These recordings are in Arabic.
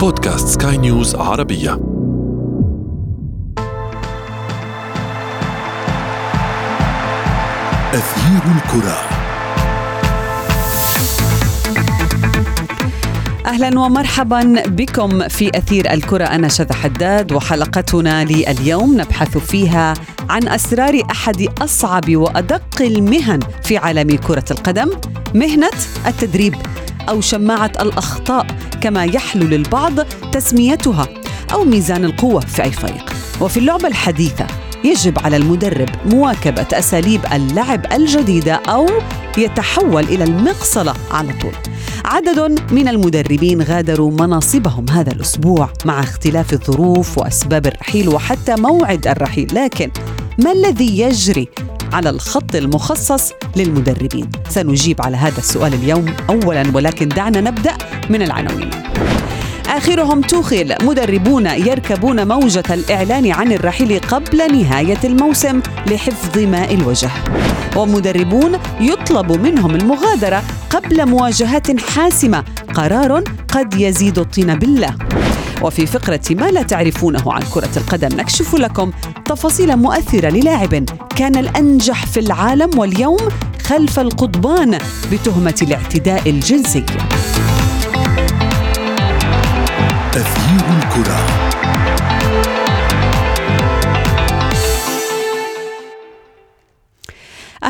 بودكاست سكاي نيوز عربية. أثير الكرة. أهلا ومرحبا بكم في أثير الكرة. أنا شذى حداد وحلقتنا لليوم نبحث فيها عن أسرار أحد أصعب وأدق المهن في عالم كرة القدم مهنة التدريب. أو شماعة الأخطاء كما يحلو للبعض تسميتها أو ميزان القوة في أي فريق. وفي اللعبة الحديثة يجب على المدرب مواكبة أساليب اللعب الجديدة أو يتحول إلى المقصلة على طول. عدد من المدربين غادروا مناصبهم هذا الأسبوع مع اختلاف الظروف وأسباب الرحيل وحتى موعد الرحيل. لكن ما الذي يجري على الخط المخصص للمدربين. سنجيب على هذا السؤال اليوم اولا ولكن دعنا نبدأ من العناوين. آخرهم توخيل. مدربون يركبون موجة الإعلان عن الرحيل قبل نهاية الموسم لحفظ ماء الوجه. ومدربون يطلب منهم المغادرة قبل مواجهات حاسمة. قرار قد يزيد الطين بالله. وفي فقرة ما لا تعرفونه عن كرة القدم نكشف لكم تفاصيل مؤثرة للاعب كان الأنجح في العالم واليوم خلف القضبان بتهمة الاعتداء الجنسي. أثير الكرة.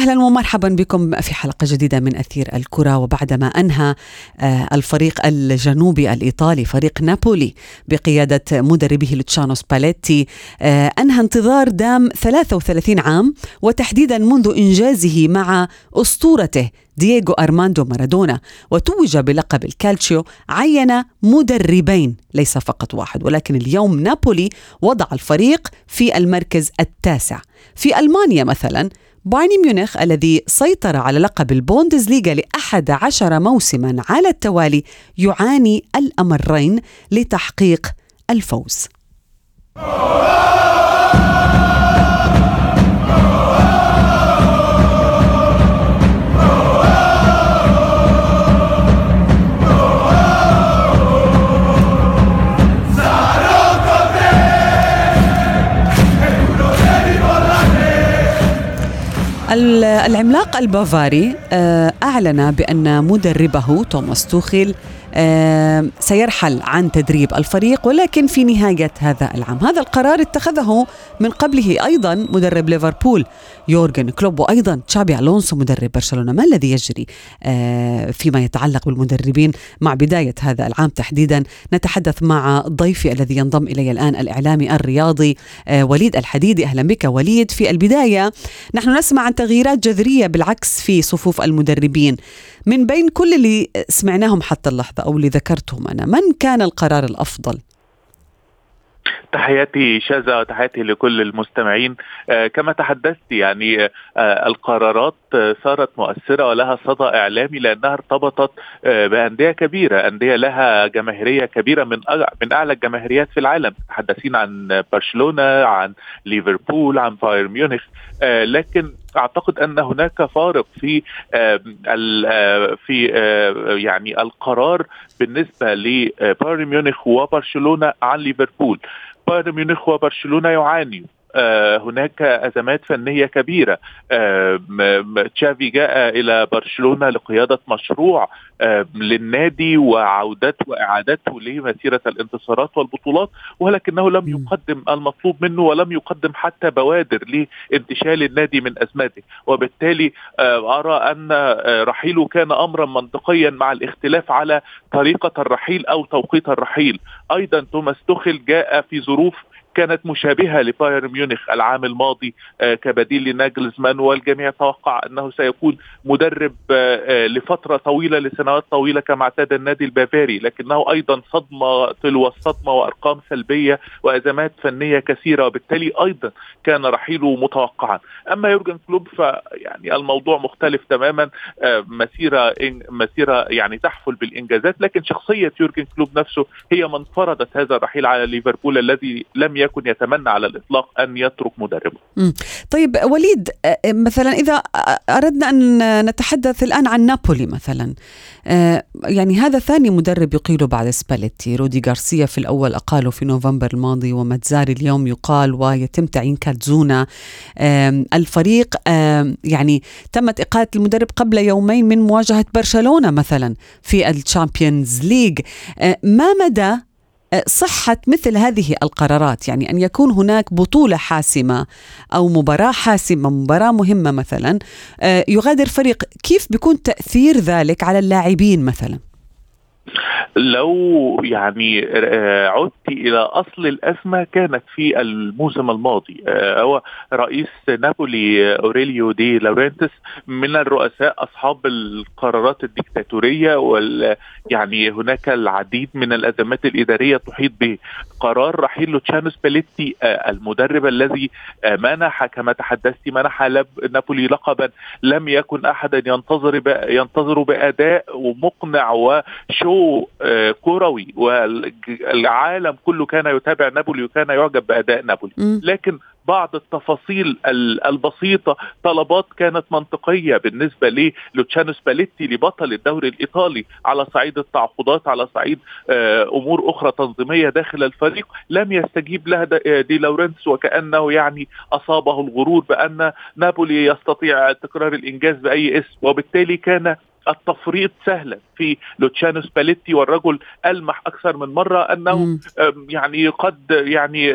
أهلا ومرحبا بكم في حلقة جديدة من أثير الكرة. وبعدما أنهى آه، الفريق الجنوبي الإيطالي فريق نابولي بقيادة مدربه لوتشانو سباليتي آه، أنهى انتظار دام 33 عام وتحديدا منذ إنجازه مع أسطورته دييغو أرماندو مارادونا. وتوج بلقب الكالتشيو عين مدربين ليس فقط واحد ولكن اليوم نابولي وضع الفريق في المركز التاسع. في ألمانيا مثلا بايرن ميونخ الذي سيطر على لقب البوندسليغا لأحد عشر موسما على التوالي يعاني الأمرين لتحقيق الفوز. العملاق البافاري آه، أعلن بأن مدربه توماس توخيل سيرحل عن تدريب الفريق ولكن في نهاية هذا العام. هذا القرار اتخذه من قبله أيضا مدرب ليفربول يورجن كلوب وأيضا تشابي ألونسو مدرب برشلونة. ما الذي يجري؟ آه، فيما يتعلق بالمدربين مع بداية هذا العام تحديدا. نتحدث مع ضيفي الذي ينضم إلي الآن الإعلامي الرياضي آه، وليد الحديدي. أهلا بك وليد. في البداية نحن نسمع عن تغييرات جذرية بالعكس في صفوف المدربين. من بين كل اللي سمعناهم حتى اللحظة أو اللي ذكرتهم أنا من كان القرار الأفضل؟ تحياتي شاذة وتحياتي لكل المستمعين آه كما تحدثت يعني آه القرارات آه صارت مؤثرة ولها صدى إعلامي لأنها ارتبطت بأندية كبيرة أندية لها جماهيرية كبيرة من من أعلى الجماهيريات في العالم تحدثين عن برشلونة عن ليفربول عن بايرن ميونخ لكن أعتقد أن هناك فارق في في يعني القرار بالنسبة لبايرن ميونخ وبرشلونة عن ليفربول. بايرن ميونخ وبرشلونة يعاني. هناك أزمات فنية كبيرة. آه، تشافي جاء إلى برشلونة لقيادة مشروع آه، للنادي وعودته وإعادته لمسيرة الانتصارات والبطولات ولكنه لم. يقدم المطلوب منه ولم يقدم حتى بوادر لانتشال النادي من ازمته وبالتالي آه، أرى أن آه، رحيله كان أمرا منطقيا مع الاختلاف على طريقة الرحيل أو توقيت الرحيل. أيضا توماس توخل جاء في ظروف كانت مشابهة لبايرن ميونخ العام الماضي آه، كبديل لناجلزمان والجميع توقع أنه سيكون مدرب آه، آه، لفترة طويلة لسنوات طويلة كما اعتاد النادي البافاري لكنه أيضا صدمة تلو الصدمة وأرقام سلبية وأزمات فنية كثيرة وبالتالي أيضا كان رحيله متوقعا. أما يورجن كلوب فيعني الموضوع مختلف تماما مسيرة مسيرة يعني تحفل بالإنجازات لكن شخصية يورجن كلوب نفسه هي من فرضت هذا الرحيل على ليفربول الذي لم يكن يكن يتمنى على الإطلاق أن يترك مدربه. طيب وليد مثلا إذا أردنا أن نتحدث الآن عن نابولي مثلا. يعني هذا ثاني مدرب يقيل بعد سباليتي. رودي غارسيا في الأول أقاله في نوفمبر الماضي وماتزاري اليوم يقال ويتم تعيين كالزونا. الفريق يعني تمت اقاله المدرب قبل يومين من مواجهة برشلونة مثلا في ال Champions League ما مدى صحة مثل هذه القرارات يعني أن يكون هناك بطولة حاسمة أو مباراة حاسمة مباراة مهمة مثلا يغادر فريق. كيف بيكون تأثير ذلك على اللاعبين مثلا؟ لو يعني آه، عدت إلى أصل الأزمة كانت في الموسم الماضي. آه، هو رئيس نابولي أوريليو دي لورنتس من الرؤساء أصحاب القرارات الديكتاتورية وال يعني هناك العديد من الأزمات الإدارية تحيط به قرار رحيل لوتشانو سباليتي آه، المدرب الذي منح كما تحدثت منح نابولي لقبا لم يكن احدا ينتظر ينتظر بأداء مقنع و show كروي والعالم كله كان يتابع نابولي وكان يعجب بأداء نابولي. لكن بعض التفاصيل البسيطة طلبات كانت منطقية بالنسبة لوتشانو سباليتي لبطل الدوري الإيطالي على صعيد التعاقدات على صعيد آه، أمور أخرى تنظيمية داخل الفريق لم يستجيب لها دي لورنتس وكأنه يعني أصابه الغرور بأن نابولي يستطيع تكرار الإنجاز بأي اسم وبالتالي كان التفريط سهلا. في لوتشانو سباليتي والرجل ألمح أكثر من مرة أنه يعني قد يعني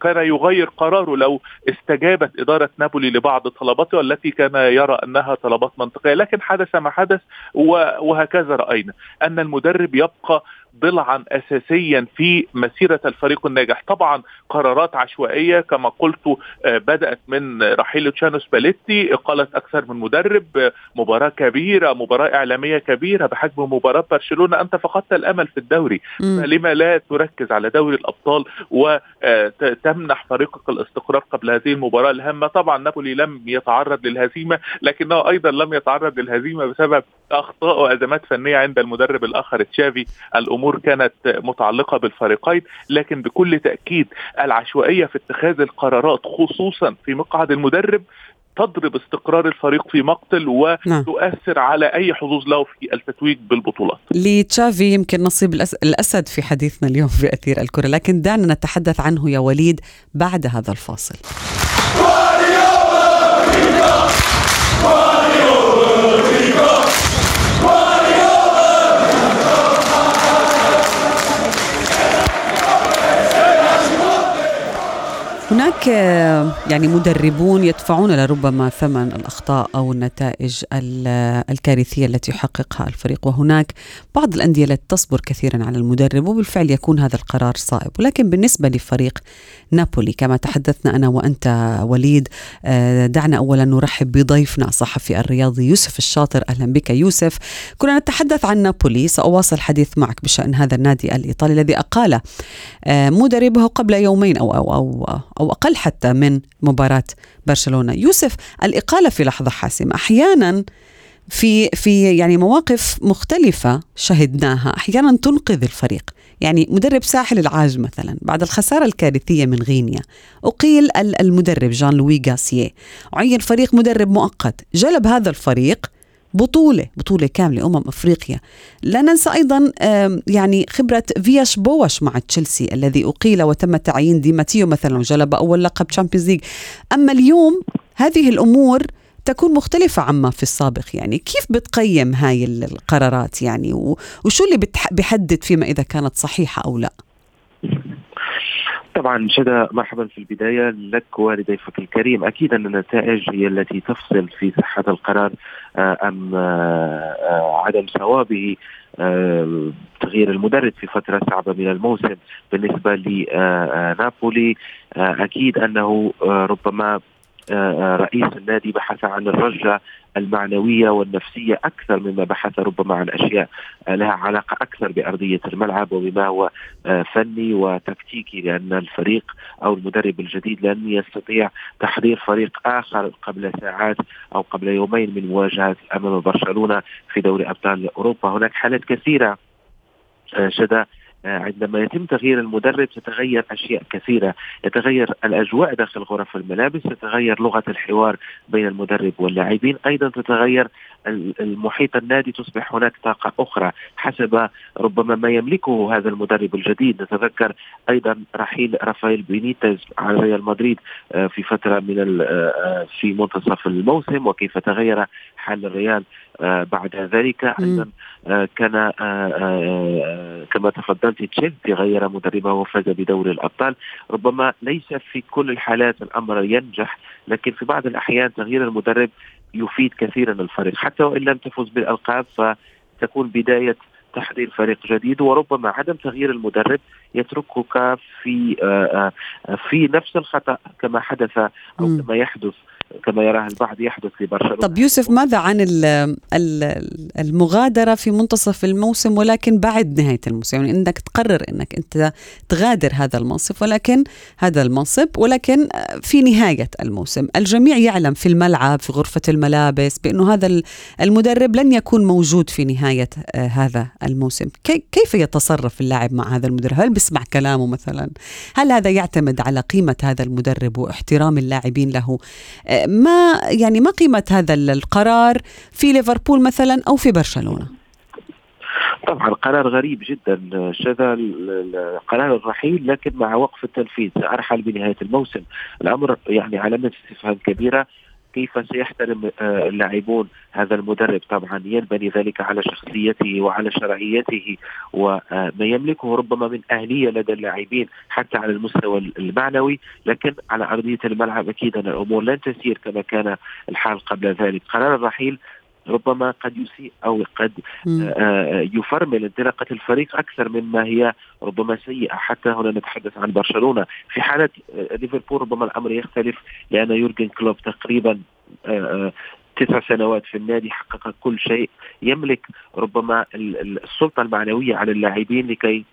كان يغير قراره لو استجابت إدارة نابولي لبعض طلباته والتي كان يرى أنها طلبات منطقية. لكن حدث ما حدث وهكذا رأينا. أن المدرب يبقى ضلعا اساسيا في مسيرة الفريق الناجح. طبعا قرارات عشوائية كما قلت آه، بدأت من رحيل تشانو سباليتي اقاله أكثر من مدرب آه، مباراة كبيرة مباراة إعلامية كبيرة بحجم مباراة برشلونة. أنت فقدت الأمل في الدوري. فلما لا تركز على دوري الأبطال وتمنح فريقك الاستقرار قبل هذه المباراة الهامة؟ طبعا نابولي لم يتعرض للهزيمة لكنه أيضا لم يتعرض للهزيمة بسبب أخطاء وأزمات فنية عند المدرب الآخر تشافي الأمور. كانت متعلقة بالفريقين لكن بكل تأكيد العشوائية في اتخاذ القرارات خصوصا في مقعد المدرب تضرب استقرار الفريق في مقتل نعم. وتؤثر نعم. على أي حظوظ له في التتويج بالبطولات. لتشافي يمكن نصيب الأسد في حديثنا اليوم في اثير الكرة، لكن دعنا نتحدث عنه يا وليد بعد هذا الفاصل. يعني مدربون يدفعون لربما ثمن الأخطاء أو النتائج الكارثية التي يحققها الفريق. وهناك بعض الأندية التي تصبر كثيرا على المدرب وبالفعل يكون هذا القرار صائب. ولكن بالنسبة لفريق نابولي كما تحدثنا أنا وأنت وليد آه، دعنا اولا نرحب بضيفنا الصحفي الرياضي يوسف الشاطر. أهلا بك يوسف. كنا نتحدث عن نابولي. سأواصل الحديث معك بشأن هذا النادي الإيطالي الذي أقال آه، مدربه قبل يومين أو أو أو أو أقل حتى من مباراة برشلونة. يوسف الإقالة في لحظة حاسمة. أحيانا في في يعني مواقف مختلفة شهدناها. أحيانا تنقذ الفريق. يعني مدرب ساحل العاج مثلا بعد الخسارة الكارثية من غينيا أقيل المدرب جان لوي غاسيه عين فريق مدرب مؤقت. جلب هذا الفريق بطولة بطولة كاملة أمم أفريقيا. لا ننسى أيضا يعني خبرة فياش بواش مع تشيلسي الذي أقيل وتم تعيين دي ماتيو مثلا وجلب أول لقب Champions League أما اليوم هذه الأمور تكون مختلفة عما في السابق يعني كيف بتقيم هاي القرارات يعني؟ وشو اللي بيحدد فيما إذا كانت صحيحة أو لا؟ طبعا شدا مرحبا في البداية لك ولضيفك الكريم. أكيد أن النتائج هي التي تفصل في صحة القرار. آه، أم آه، آه، عدم صوابه تغيير المدرب في فترة صعبة من الموسم بالنسبة لنابولي أكيد أنه ربما رئيس النادي بحث عن الرجة المعنوية والنفسية أكثر مما بحث ربما عن أشياء لها علاقة أكثر بأرضية الملعب وبما هو فني وتكتيكي لأن الفريق أو المدرب الجديد لن يستطيع تحضير فريق آخر قبل ساعات أو قبل يومين من مواجهة أمام برشلونة في دوري أبطال أوروبا. هناك حالات كثيرة شدا عندما يتم تغيير المدرب تتغير أشياء كثيرة، يتغير الأجواء داخل غرف الملابس، تتغير لغة الحوار بين المدرب واللاعبين، أيضا تتغير المحيط النادي تصبح هناك طاقة أخرى. حسب ربما ما يملكه هذا المدرب الجديد، نتذكر أيضا رحيل رافائيل بينيتز على ريال مدريد في فترة من في منتصف الموسم وكيف تغير حال الريال بعد ذلك أيضا كان كما تفضلت تشيلسي غير مدربه وفاز بدوري الأبطال. ربما ليس في كل الحالات الأمر ينجح لكن في بعض الأحيان تغيير المدرب يفيد كثيرا الفريق. حتى وإن لم تفز بالألقاب فتكون بداية تحضير فريق جديد وربما عدم تغيير المدرب يتركك في في نفس الخطأ كما حدث أو كما يحدث كما يراه البعض يحدث في برشلونة. طب يوسف ماذا عن المغادرة في منتصف الموسم ولكن بعد نهاية الموسم؟ يعني إنك تقرر إنك أنت تغادر هذا المنصب ولكن هذا المنصب ولكن في نهاية الموسم. الجميع يعلم في الملعب في غرفة الملابس بأنه هذا المدرب لن يكون موجود في نهاية آه، هذا الموسم. كيف يتصرف اللاعب مع هذا المدرب؟ هل بيسمع كلامه مثلا؟ هل هذا يعتمد على قيمة هذا المدرب واحترام اللاعبين له؟ آه، ما يعني ما قيمة هذا القرار في ليفربول مثلا أو في برشلونة؟ طبعا قرار غريب جدا شذا قرار الرحيل لكن مع وقف التنفيذ أرحل بنهاية الموسم. الأمر يعني علامة استفهام كبيرة. كيف سيحترم آه، اللاعبون هذا المدرب؟ طبعا ينبني ذلك على شخصيته وعلى شرعيته وما يملكه ربما من أهلية لدى اللاعبين حتى على المستوى المعنوي لكن على أرضية الملعب أكيد أن الأمور لن تسير كما كان الحال قبل ذلك. قرار الرحيل ربما قد يسيء أو قد آه، آه، يفرمل انطلاقة الفريق أكثر مما هي ربما سيئة. حتى هنا نتحدث عن برشلونة. في حالة آه، ليفربول ربما الأمر يختلف لأن يورجن كلوب تقريبا تسع سنوات في النادي حقق كل شيء. يملك ربما السلطة المعنوية على اللاعبين لكي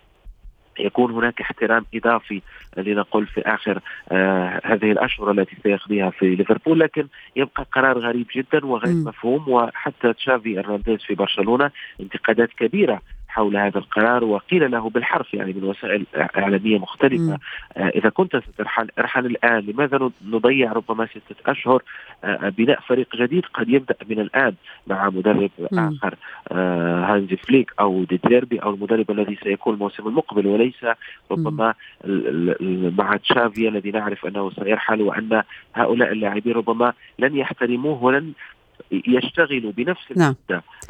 يكون هناك احترام إضافي لنقول في آخر آه هذه الأشهر التي سيقضيها في ليفربول لكن يبقى قرار غريب جدا وغير م. مفهوم وحتى تشافي أرنانديز في برشلونة انتقادات كبيرة حول هذا القرار وقيل له بالحرف يعني من وسائل إعلامية مختلفة آه إذا كنت سترحل ارحل الآن لماذا نضيع ربما ستة أشهر آه بناء فريق جديد قد يبدأ من الآن مع مدرب م. آه هانزي فليك أو ديديربي أو المدرب الذي سيكون الموسم المقبل وليس ربما مع تشافي الذي نعرف أنه سيرحل وأن هؤلاء اللاعبين ربما لن يحترموه ولن يشتغلوا بنفس نعم.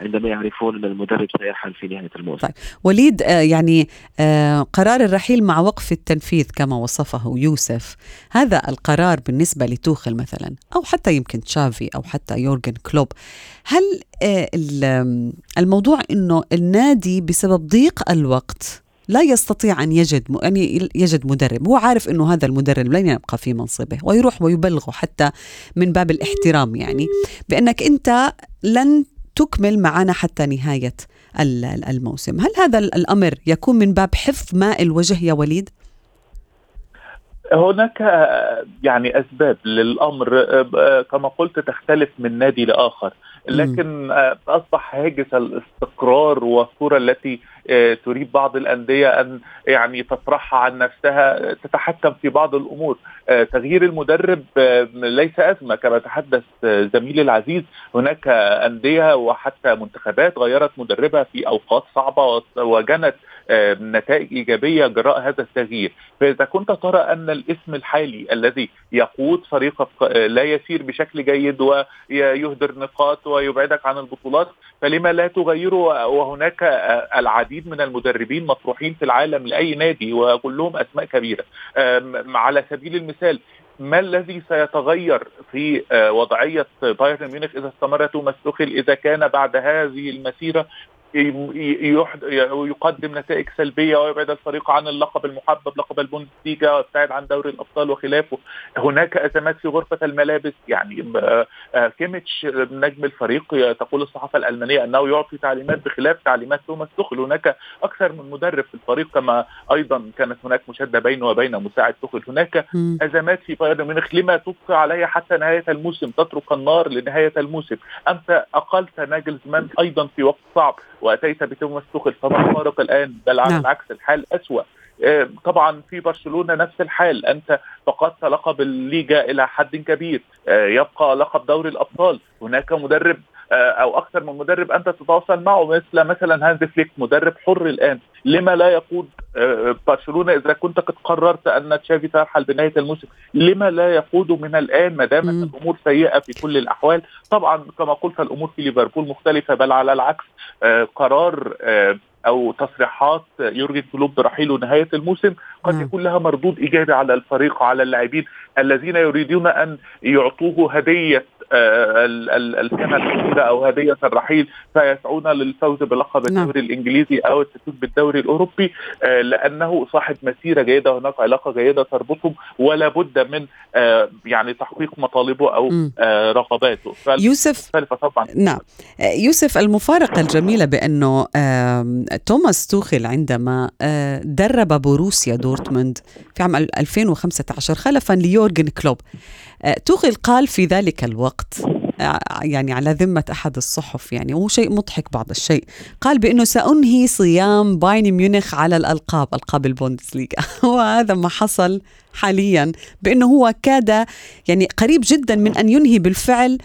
عندما يعرفون أن المدرب سيرحل في نهاية الموسم. طيب وليد آه يعني آه قرار الرحيل مع وقف التنفيذ كما وصفه يوسف، هذا القرار بالنسبة لتوخل مثلا أو حتى يمكن تشافي أو حتى يورجن كلوب، هل آه الموضوع إنه النادي بسبب ضيق الوقت لا يستطيع أن يجد يعني يجد مدرب. هو عارف إنه هذا المدرب لن يبقى في منصبه ويروح ويبلغه حتى من باب الاحترام يعني. بأنك أنت لن تكمل معنا حتى نهاية الموسم. هل هذا الأمر يكون من باب حفظ ماء الوجه يا وليد؟ هناك يعني أسباب للأمر. كما قلت تختلف من نادي لآخر. لكن أصبح هاجس الاستقرار والصورة التي آه، تريد بعض الأندية أن يعني تطرحها عن نفسها تتحكم في بعض الأمور. آه، تغيير المدرب آه، ليس أزمة كما تحدث زميلي العزيز. هناك أندية وحتى منتخبات غيرت مدربها في أوقات صعبة وجنت نتائج إيجابية جراء هذا التغيير، فإذا كنت ترى أن الاسم الحالي الذي يقود فريقك لا يسير بشكل جيد ويهدر نقاط ويبعدك عن البطولات فلما لا تغيره وهناك العديد من المدربين مطروحين في العالم لأي نادي وكلهم أسماء كبيرة. على سبيل المثال ما الذي سيتغير في وضعية بايرن ميونخ إذا استمر توماس إذا كان بعد هذه المسيرة؟ يقدم نتائج سلبية ويبعد الفريق عن اللقب المحبب لقب البوندسليغا ويبتعد عن دوري الأبطال وخلافه. هناك أزمات في غرفة الملابس. يعني آه، كيميتش نجم الفريق تقول الصحافة الألمانية أنه يعطي تعليمات بخلاف تعليمات توماس توخل. هناك أكثر من مدرب في الفريق كما أيضا كانت هناك مشاده بينه وبين مساعد توخل. هناك أزمات في بايرن ميونخ. لما تبقى عليها حتى نهاية الموسم؟ تترك النار لنهاية الموسم. أنت أقلت ناجلزمان أيضا في وقت صعب. وأتيت بتوماس توخل فما الفارق الآن بل على نعم. العكس الحال أسوأ. آه، طبعا في برشلونة نفس الحال أنت فقدت لقب الليجا إلى حد كبير. آه، يبقى لقب دوري الأبطال. هناك مدرب أو أكثر من مدرب أنت تتواصل معه مثل مثلا هانز فليك مدرب حر الآن لما لا يقود آه، برشلونة إذا كنت قد قررت أن تشافي ترحل بنهاية الموسم لما لا يقود من الآن ما. دامت الأمور سيئة في كل الأحوال طبعا كما قلت الأمور في ليفربول مختلفة بل على العكس آه، قرار آه، أو تصريحات يورجن كلوب برحيله نهاية الموسم قد. يكون لها مردود إيجابي على الفريق وعلى اللاعبين الذين يريدون أن يعطوه هدية آه، السنة الاخيره أو هديه الرحيل فيسعون للفوز بلقب نعم. الدوري الإنجليزي أو التتويج بالدوري الأوروبي آه، لأنه صاحب مسيرة جيدة هناك علاقة جيدة تربطهم ولا بد من آه، يعني تحقيق مطالبه أو. آه، رغباته يوسف طبعا نعم يوسف المفارقة الجميلة بأنه آم، توماس توخل عندما آه، درب بوروسيا دورتموند في عام 2015 خلفا ليورجن كلوب آه، توخل قال في ذلك الوقت آه، يعني على ذمة أحد الصحف يعني وهو شيء مضحك بعض الشيء. قال بأنه سأنهي صيام بايرن ميونخ على الألقاب ألقاب البوندسليغا. وهذا ما حصل حاليا بأنه هو كاد يعني قريب جدا من أن ينهي بالفعل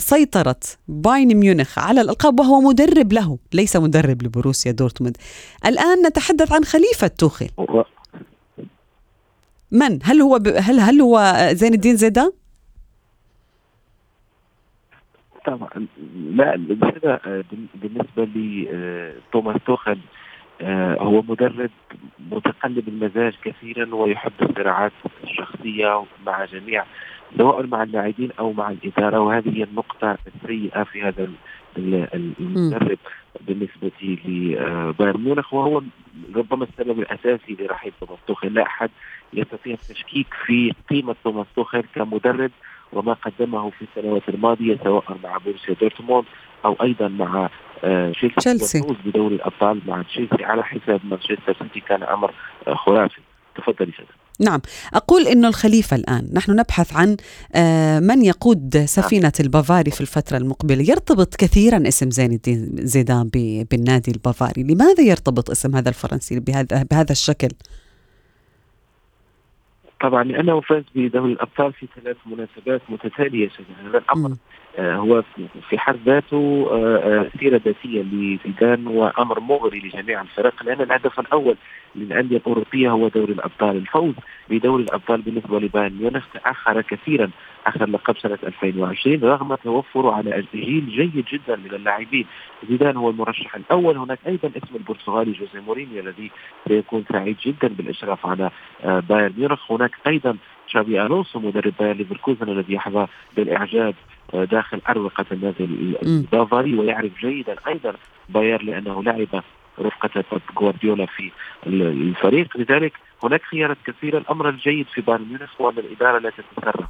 سيطرة بايرن ميونخ على الألقاب وهو مدرب له ليس مدرب لبروسيا دورتموند. الآن نتحدث عن خليفة توخل و- من؟ هل هو ب... هل هل هو زين الدين زيدان؟ طبعا. لا آه، بالنسبة لتوماس توخل آه، هو مدرب متقلب المزاج كثيرا ويحب الصراعات الشخصية مع جميع سواء مع اللاعبين أو مع الإدارة وهذه هي النقطة السيئة في هذا المدرب بالنسبة لبايرن ميونخ وهو ربما السبب الأساسي لرحيل توماس توخيل. لا أحد يستطيع التشكيك في قيمة توماس توخيل كمدرب وما قدمه في السنوات الماضية سواء مع بورسيا دورتموند أو أيضا مع آه، تشيلسي. والفوز بدوري الأبطال مع تشيلسي على حساب مانشستر سيتي كان أمر آه، خرافي. تفضلي شد نعم. أقول أنه الخليفة الآن نحن نبحث عن آه، من يقود سفينة البافاري في الفترة المقبلة. يرتبط كثيرا اسم زين الدين زيدان بالنادي البافاري. لماذا يرتبط اسم هذا الفرنسي بهذا, بهذا الشكل؟ طبعا لأنه فاز بدوري الأبطال في ثلاث مناسبات متتالية شبه هذا الأمر مم. آه، هو في- حد ذاته آه، آه، سيرة ذاتية لزيدان وأمر مغري لجميع الفرق لأن الهدف الأول للانديه الاوروبيه هو دوري الأبطال، الفوز بدوري الأبطال بالنسبة لبايرن ميونخ تأخر كثيرا آخر لقب سنة 2020 رغم توفره على جيل جيد جدا من اللاعبين، زيدان هو المرشح الأول، هناك أيضا اسم البرتغالي جوزيه مورينيو الذي سيكون سعيد جدا بالإشراف على آه، بايرن ميونخ، هناك أيضا شابي ألونسو مدرب باير ليفركوزن الذي يحظى بالإعجاب آه، داخل أروقة النادي. البافاري ويعرف جيدا أيضا باير لأنه لعب رفقة بيب جوارديولا في ال- الفريق. لذلك هناك خيارات كثيرة. الأمر الجيد في بايرن ميونخ هو أن الإدارة لا تتسرع.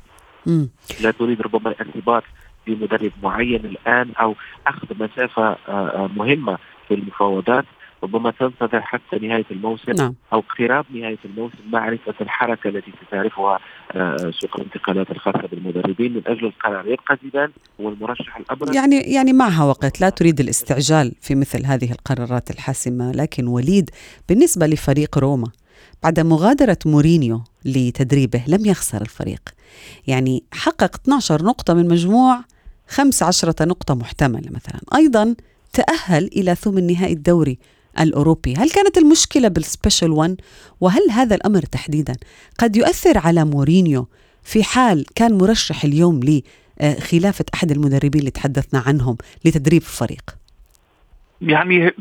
لا تريد ربما الارتباط بمدرب معين الآن أو أخذ مسافة آه، آه، مهمة في المفاوضات. ربما تنتظر حتى نهاية الموسم نعم. أو اقتراب نهاية الموسم معرفة الحركة التي ستعرفها آه، سوق الانتقالات الخاصة بالمدربين من أجل القرار. يبقى زيدان هو المرشح الأبرز. يعني يعني معها وقت. لا تريد الاستعجال في مثل هذه القرارات الحاسمة لكن وليد بالنسبة لفريق روما بعد مغادرة مورينيو لتدريبه لم يخسر الفريق. يعني حقق 12 نقطة من مجموع 15 نقطة محتملة مثلا. أيضا تأهل إلى ثمن نهائي الدوري الأوروبي. هل كانت المشكلة بال special 1 وهل هذا الأمر تحديدا؟ قد يؤثر على مورينيو في حال كان مرشح اليوم لخلافة أحد المدربين اللي تحدثنا عنهم لتدريب الفريق. يعني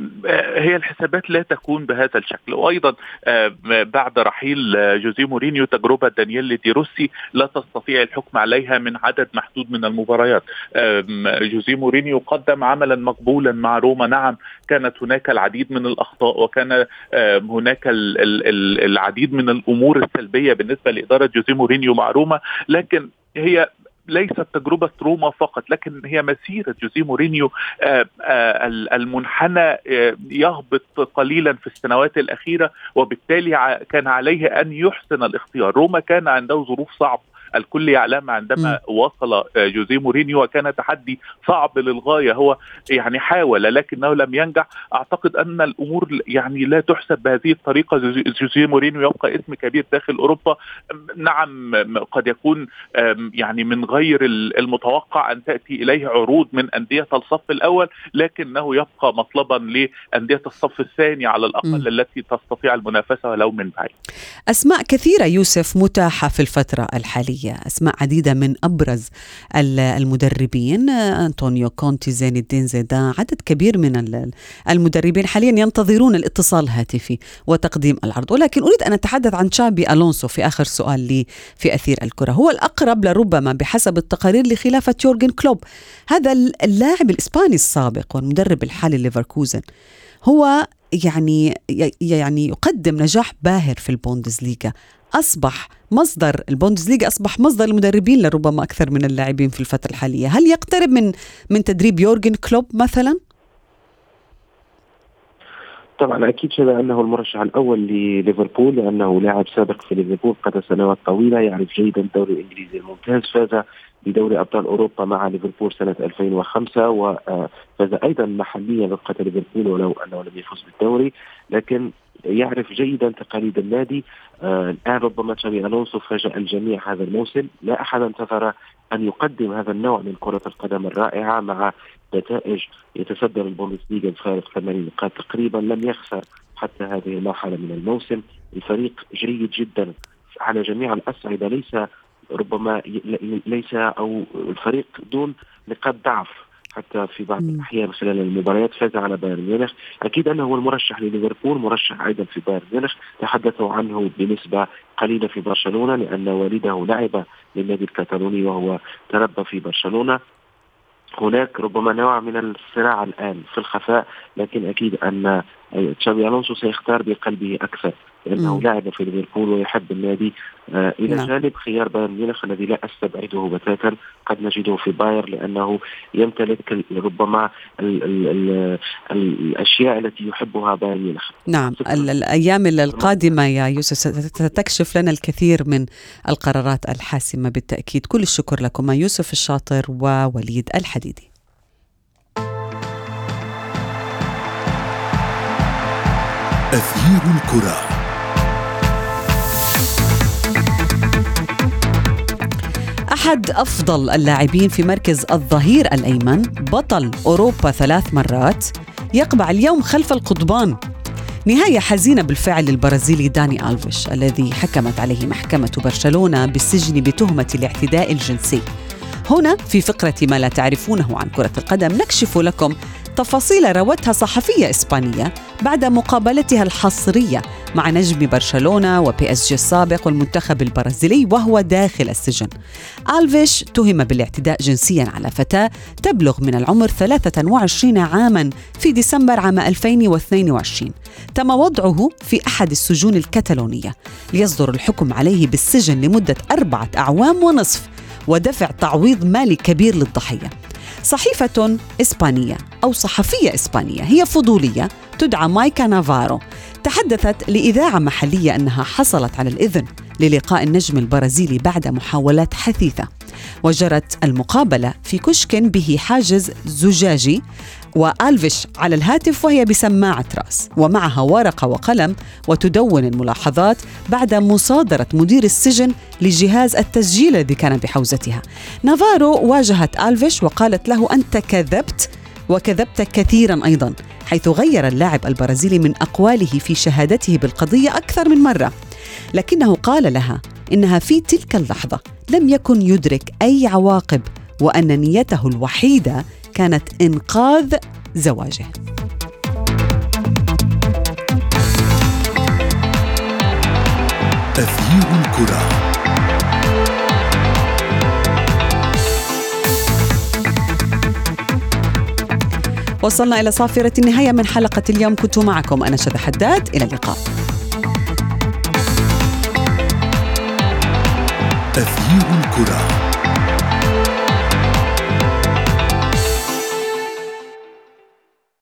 هي الحسابات لا تكون بهذا الشكل. وأيضا آه، بعد رحيل آه، جوزيه مورينيو تجربة دانييل دي روسي لا تستطيع الحكم عليها من عدد محدود من المباريات. آم، جوزيه مورينيو قدم عملا مقبولا مع روما. نعم كانت هناك العديد من الأخطاء وكان هناك ال- ال- ال- العديد من الأمور السلبية بالنسبة لإدارة جوزيه مورينيو مع روما. لكن هي ليست تجربة روما فقط لكن هي مسيرة جوزيه مورينيو آه، آه، المنحنى آه، يهبط قليلا في السنوات الأخيرة وبالتالي كان عليه أن يحسن الاختيار. روما كان عنده ظروف صعبة. الكل يعلم عندما م. وصل جوزيه مورينيو وكان تحدي صعب للغاية هو يعني حاول لكنه لم ينجح أعتقد أن الأمور يعني لا تحسب بهذه الطريقة جوزيه مورينيو يبقى اسم كبير داخل أوروبا نعم قد يكون يعني من غير المتوقع أن تأتي إليه عروض من أندية الصف الأول لكنه يبقى مطلبا لأندية الصف الثاني على الأقل م. التي تستطيع المنافسة ولو من بعيد. أسماء كثيرة يوسف متاحة في الفترة الحالية، أسماء عديدة من أبرز المدربين. أنطونيو كونتي زين الدين زيدان عدد كبير من المدربين حاليا ينتظرون الاتصال الهاتفي وتقديم العرض. ولكن أريد أن أتحدث عن تشابي ألونسو في آخر سؤال لي في أثير الكرة. هو الأقرب لربما بحسب التقارير لخلافة يورجن كلوب. هذا اللاعب الإسباني السابق والمدرب الحالي ليفركوزن هو يعني يعني يقدم نجاح باهر في البوندسليغا. أصبح مصدر البوندسليغا أصبح مصدر المدربين لربما أكثر من اللاعبين في الفترة الحالية. هل يقترب من من تدريب يورجن كلوب مثلا؟ طبعا أكيد شبه أنه المرشح الأول لليفربول لأنه لاعب سابق في ليفربول قضى سنوات طويلة يعرف جيدا الدوري الإنجليزي الممتاز فاز بدوري أبطال أوروبا مع ليفربول سنة 2005 وفاز أيضا محليا رفقه ليفربول ولو أنه لم يفز بالدوري لكن يعرف جيدا تقاليد النادي. آه الآن ربما تشابي ألونسو فاجأ الجميع هذا الموسم لا أحد انتظر أن يقدم هذا النوع من كرة القدم الرائعة مع نتائج يتصدر البوندسليغا بفارق 80 نقاط تقريبا لم يخسر حتى هذه المرحلة من الموسم. الفريق جيد جدا على جميع الاصعده ليس ربما ليس أو الفريق دون نقاط ضعف. حتى في بعض الأحيان خلال المباريات فاز على بايرن ميونخ، أكيد أنه هو المرشح لليفربول، مرشح أيضا في بايرن ميونخ، تحدثوا عنه بنسبة قليلة في برشلونة لأن والده لعب للنادي الكتالوني وهو تربى في برشلونة، هناك ربما نوع من الصراع الآن في الخفاء لكن أكيد أن تشابي ألونسو سيختار بقلبه أكثر. لأنه. لعب في ليفربول ويحب النادي. آه إلى نعم. جانب خيار بايرن ميونخ الذي لا أستبعده بتاتا. قد نجده في باير لأنه يمتلك ربما ال ال ال الأشياء التي يحبها بايرن ميونخ. نعم. الأيام القادمة يا يوسف ستكشف لنا الكثير من القرارات الحاسمة بالتأكيد. كل الشكر لكما يوسف الشاطر ووليد الحديدي. أثير الكرة. أحد أفضل اللاعبين في مركز الظهير الأيمن بطل أوروبا ثلاث مرات يقبع اليوم خلف القضبان. نهاية حزينة بالفعل للبرازيلي داني ألفيش الذي حكمت عليه محكمة برشلونة بالسجن بتهمة الاعتداء الجنسي. هنا في فقرة ما لا تعرفونه عن كرة القدم نكشف لكم تفاصيل روتها صحفية إسبانية بعد مقابلتها الحصرية مع نجم برشلونة و PSG السابق والمنتخب البرازيلي وهو داخل السجن. ألفيش تهم بالاعتداء جنسيا على فتاة تبلغ من العمر 23 عاما في ديسمبر عام 2022 تم وضعه في أحد السجون الكتالونية. ليصدر الحكم عليه بالسجن لمدة أربعة أعوام ونصف ودفع تعويض مالي كبير للضحية. صحيفة إسبانية أو صحفية إسبانية هي فضولية تدعى مايكا نافارو. تحدثت لإذاعة محلية أنها حصلت على الإذن للقاء النجم البرازيلي بعد محاولات حثيثة. وجرت المقابلة في كشك به حاجز زجاجي وألفيش على الهاتف وهي بسماعة رأس. ومعها ورقة وقلم وتدون الملاحظات بعد مصادرة مدير السجن لجهاز التسجيل الذي كان بحوزتها. نافارو واجهت ألفيش وقالت له أنت كذبت وكذبت كثيرا أيضا حيث غير اللاعب البرازيلي من أقواله في شهادته بالقضية أكثر من مرة. لكنه قال لها إنها في تلك اللحظة لم يكن يدرك أي عواقب وأن نيته الوحيدة كانت إنقاذ زواجه. تغيير الكرة. وصلنا إلى صافرة النهاية من حلقة اليوم. كنت معكم أنا شذى حداد. إلى اللقاء. تغيير الكرة.